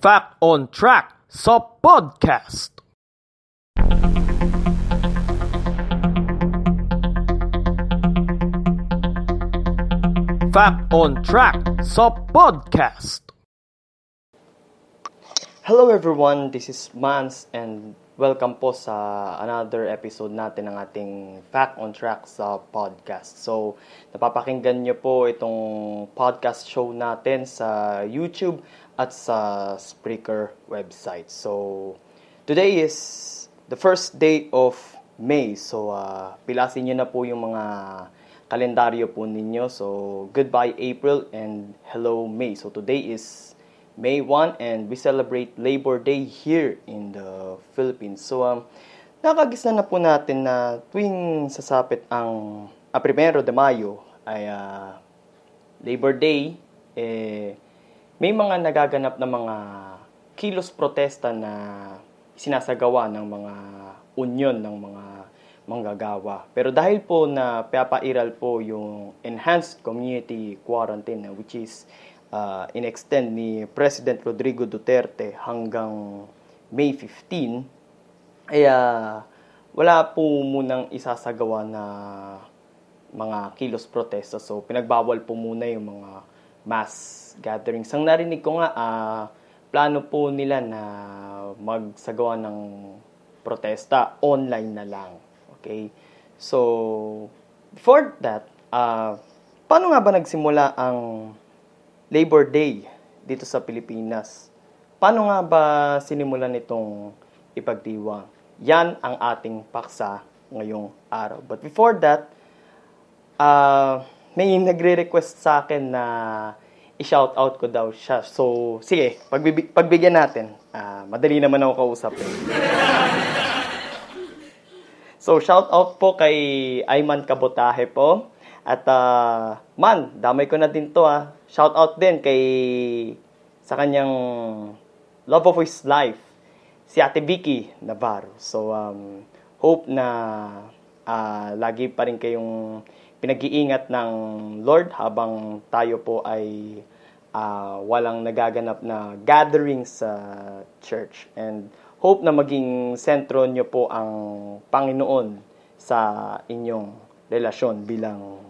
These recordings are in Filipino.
Fact on Track sa podcast. Fact on Track sa podcast. Hello everyone, this is Mans and welcome po sa another episode natin ng ating Fact on Track sa podcast. So, napapakinggan nyo po itong podcast show natin sa YouTube at sa Spreaker website. So, today is the first day of May. So, uh, pilasin nyo na po yung mga kalendaryo po ninyo. So, goodbye April and hello May. So, today is May 1 and we celebrate Labor Day here in the Philippines. So, um, nakagisa na po natin na tuwing sasapit ang ah, primero de Mayo ay uh, Labor Day, eh, may mga nagaganap na mga kilos protesta na sinasagawa ng mga union ng mga manggagawa. Pero dahil po na papairal po yung enhanced community quarantine which is uh, in-extend ni President Rodrigo Duterte hanggang May 15, ay wala po munang isasagawa na mga kilos protesta. So pinagbawal po muna yung mga mass gatherings. Ang narinig ko nga, uh, plano po nila na magsagawa ng protesta online na lang. Okay? So, before that, uh, paano nga ba nagsimula ang Labor Day dito sa Pilipinas? Paano nga ba sinimulan itong ipagdiwang? Yan ang ating paksa ngayong araw. But before that, uh, may nagre-request sa akin na i-shout out ko daw siya. So, sige, pagbib- pagbigyan natin. Uh, madali naman ako kausap. Eh. So, shout out po kay Ayman Kabotahe po. At uh, man, damay ko na din to ah. Shout out din kay sa kanyang love of his life, si Ate Vicky Navarro. So, um, hope na uh, lagi pa rin kayong pinag-iingat ng Lord habang tayo po ay uh, walang nagaganap na gathering sa church. And hope na maging sentro nyo po ang Panginoon sa inyong relasyon bilang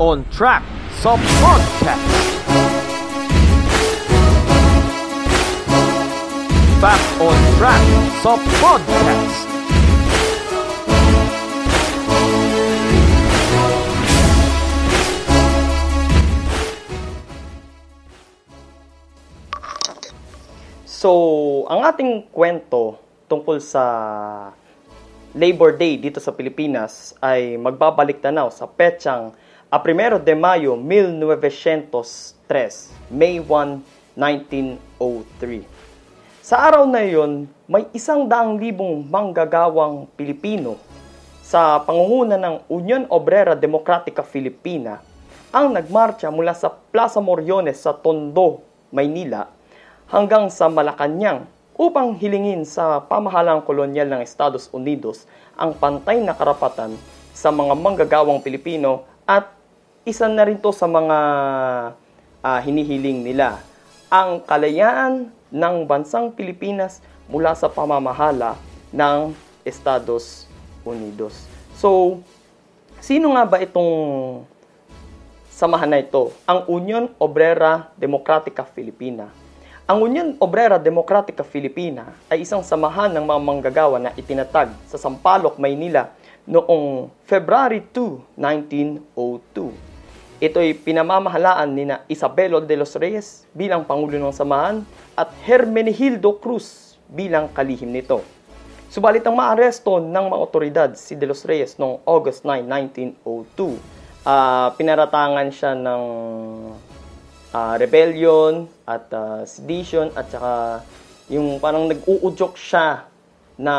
on Track sa podcast. Fact on Track sa podcast. So, ang ating kwento tungkol sa Labor Day dito sa Pilipinas ay magbabalik tanaw sa petsang a 1 de Mayo 1903, May 1, 1903. Sa araw na iyon, may isang daang libong manggagawang Pilipino sa pangunguna ng Union Obrera Demokratika Filipina ang nagmarcha mula sa Plaza Moriones sa Tondo, Maynila hanggang sa Malacanang upang hilingin sa pamahalang kolonyal ng Estados Unidos ang pantay na karapatan sa mga manggagawang Pilipino at isa na rin to sa mga uh, hinihiling nila ang kalayaan ng bansang Pilipinas mula sa pamamahala ng Estados Unidos. So, sino nga ba itong samahan na ito? Ang Union Obrera Democratica Filipina ang Union Obrera Demokratika Filipina ay isang samahan ng mga manggagawa na itinatag sa Sampaloc, Maynila noong February 2, 1902. Ito ay pinamamahalaan ni na Isabelo de los Reyes bilang Pangulo ng Samahan at Hermenegildo Cruz bilang kalihim nito. Subalit ang maaresto ng mga otoridad si de los Reyes noong August 9, 1902 ah, pinaratangan siya ng ah, rebellion at ah, sedition at saka yung parang nag-uudyok siya na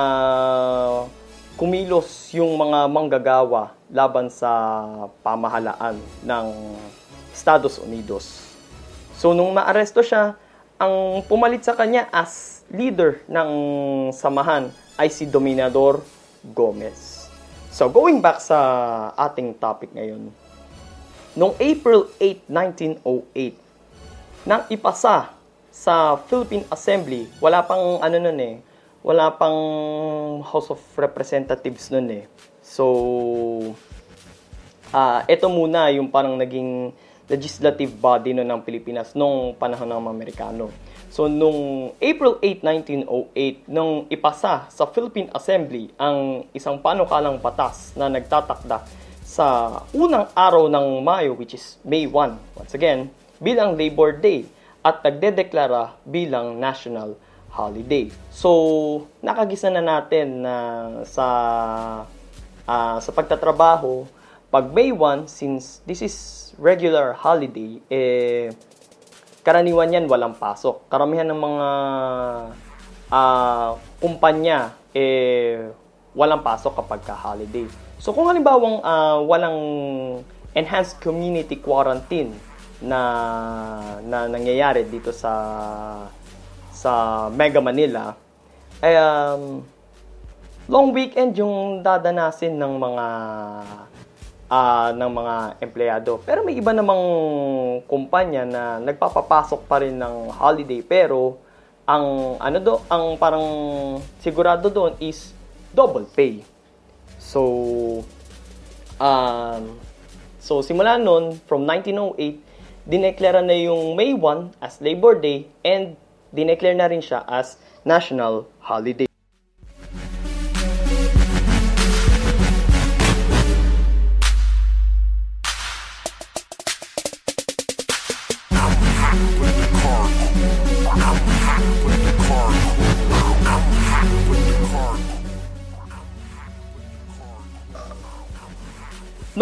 kumilos yung mga manggagawa laban sa pamahalaan ng Estados Unidos. So nung naaresto siya, ang pumalit sa kanya as leader ng samahan ay si Dominador Gomez. So going back sa ating topic ngayon, noong April 8, 1908, nang ipasa sa Philippine Assembly, wala pang ano nun eh, wala pang House of Representatives nun eh. So, ah ito muna yung parang naging legislative body no ng Pilipinas nung panahon ng mga Amerikano. So, nung April 8, 1908, nung ipasa sa Philippine Assembly ang isang panukalang batas na nagtatakda sa unang araw ng Mayo, which is May 1, once again, bilang Labor Day at nagdedeklara bilang national holiday. So, nakagisa na natin na sa ah, sa pagtatrabaho, pag May 1, since this is regular holiday, eh, karaniwan yan walang pasok. Karamihan ng mga ah, kumpanya, eh, walang pasok kapag ka-holiday. So, kung halimbawang ah, walang enhanced community quarantine na na nangyayari dito sa sa Mega Manila ay um, long weekend yung dadanasin ng mga ah, ng mga empleyado. Pero may iba namang kumpanya na nagpapapasok pa rin ng holiday pero ang ano do, ang parang sigurado doon is double pay. So um so simula noon from 1908 dineklara na yung May 1 as Labor Day and dineclare na rin siya as national holiday.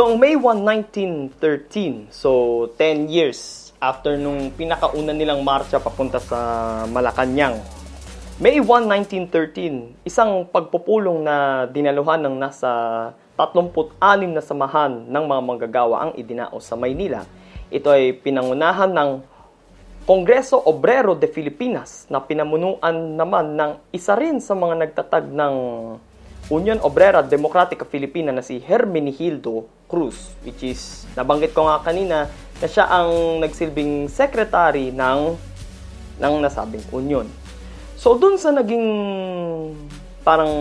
Noong May 1, 1913, so 10 years after nung pinakauna nilang marcha papunta sa Malacanang, May 1, 1913, isang pagpupulong na dinaluhan ng nasa 36 na samahan ng mga manggagawa ang idinao sa Maynila. Ito ay pinangunahan ng Kongreso Obrero de Filipinas na pinamunuan naman ng isa rin sa mga nagtatag ng Union Obrera Democratica Filipina na si Hermenegildo Cruz which is nabanggit ko nga kanina na siya ang nagsilbing secretary ng ng nasabing union. So dun sa naging parang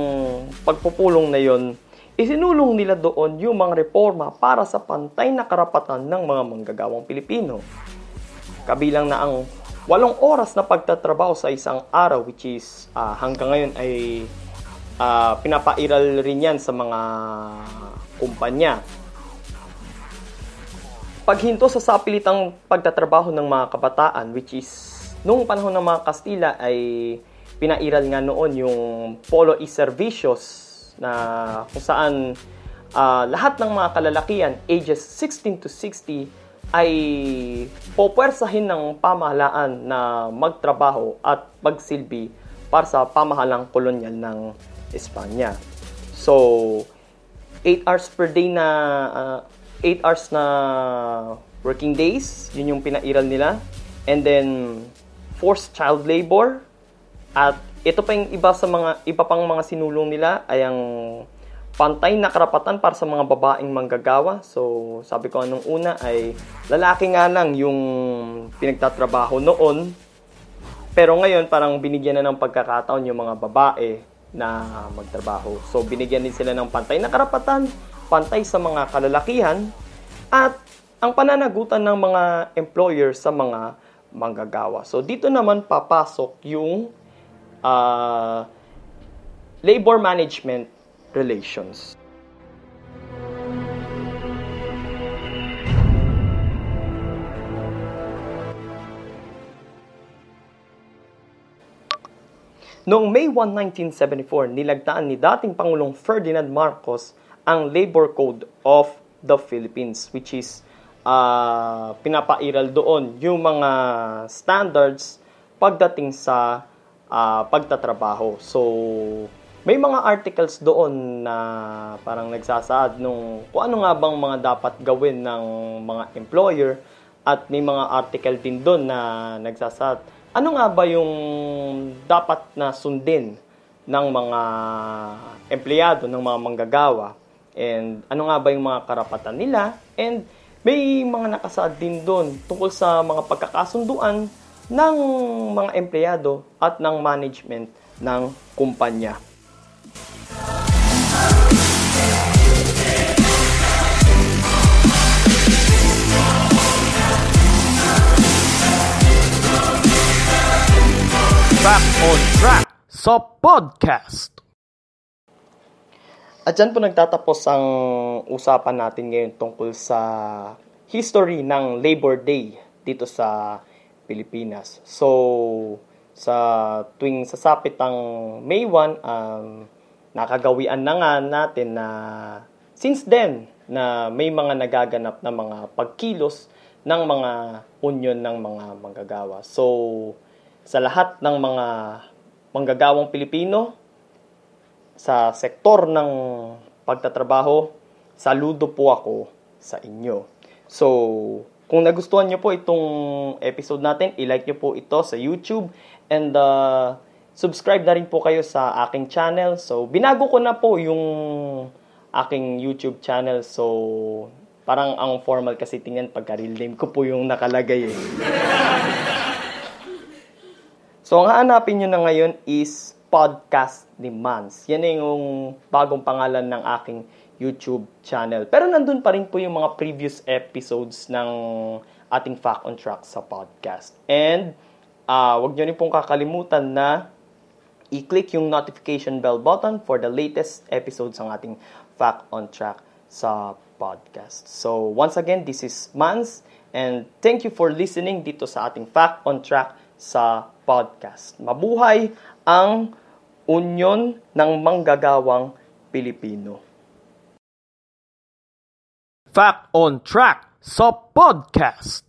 pagpupulong na yon, isinulong nila doon yung mga reforma para sa pantay na karapatan ng mga manggagawang Pilipino. Kabilang na ang walong oras na pagtatrabaho sa isang araw which is ah, hanggang ngayon ay ah, pinapairal rin yan sa mga kumpanya. Paghinto sa sapilitang pagtatrabaho ng mga kabataan which is nung panahon ng mga Kastila ay pinairal nga noon yung polo e servicios na kung saan ah, lahat ng mga kalalakian ages 16 to 60 ay popwersahin ng pamahalaan na magtrabaho at magsilbi para sa pamahalang kolonyal ng Espanya. So, 8 hours per day na ah, 8 hours na working days, yun yung pinairal nila. And then forced child labor at ito pa yung iba sa mga iba pang mga sinulong nila ay ang pantay na karapatan para sa mga babaeng manggagawa. So, sabi ko nung una ay lalaki nga lang yung pinagtatrabaho noon. Pero ngayon parang binigyan na ng pagkakataon yung mga babae na magtrabaho. So, binigyan din sila ng pantay na karapatan, pantay sa mga kalalakihan, at ang pananagutan ng mga employer sa mga manggagawa. So, dito naman papasok yung ah, labor management relations. Noong May 1, 1974, nilagdaan ni dating Pangulong Ferdinand Marcos ang Labor Code of the Philippines which is uh, pinapairal doon yung mga standards pagdating sa uh, pagtatrabaho. So, may mga articles doon na parang nagsasaad nung kung ano nga bang mga dapat gawin ng mga employer at may mga article din doon na nagsasaad ano nga ba yung dapat na sundin ng mga empleyado, ng mga manggagawa and ano nga ba yung mga karapatan nila and may mga nakasaad din doon tungkol sa mga pagkakasunduan ng mga empleyado at ng management ng kumpanya. On track sa podcast. At dyan po nagtatapos ang usapan natin ngayon tungkol sa history ng Labor Day dito sa Pilipinas. So, sa tuwing sasapit ang May 1, um, nakagawian na nga natin na since then na may mga nagaganap na mga pagkilos ng mga union ng mga manggagawa. So, sa lahat ng mga manggagawang Pilipino, sa sektor ng pagtatrabaho, saludo po ako sa inyo. So, kung nagustuhan nyo po itong episode natin, i-like nyo po ito sa YouTube and uh, subscribe na rin po kayo sa aking channel. So, binago ko na po yung aking YouTube channel. So, parang ang formal kasi tingnan pagka real name ko po yung nakalagay eh. so, ang hanapin nyo na ngayon is Podcast Demands. Yan yung bagong pangalan ng aking YouTube channel. Pero nandun pa rin po yung mga previous episodes ng ating Fact on Track sa podcast. And uh, wag nyo rin pong kakalimutan na i-click yung notification bell button for the latest episodes ng ating Fact on Track sa podcast. So once again, this is Mans and thank you for listening dito sa ating Fact on Track sa podcast. Mabuhay ang Union ng Manggagawang Pilipino. Fact on Track sa podcast.